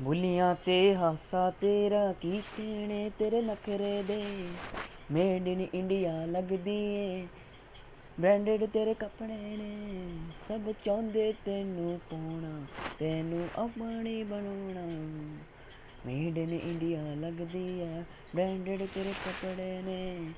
ਬੁੱਲੀਆਂ ਤੇ ਹਾਸਾ ਤੇਰਾ ਕੀ ਕਹਿਣੇ ਤੇਰੇ ਨਖਰੇ ਦੇ? ਮੇਡ ਇਨ ਇੰਡੀਆ ਲੱਗਦੀ ਏ। ਬ੍ਰਾਂਡਡ ਤੇਰੇ ਕੱਪੜੇ ਨੇ। ਸਭ ਚਾਹੁੰਦੇ ਤੈਨੂੰ ਪਾਉਣਾ, ਤੈਨੂੰ ਆਪਣੀ ਬਣਾਉਣਾ। ਮੇਡ ਇਨ ਇੰਡੀਆ ਲੱਗਦੀ ਆ। ਬ੍ਰਾਂਡਡ ਤੇਰੇ ਕੱਪੜੇ ਨੇ।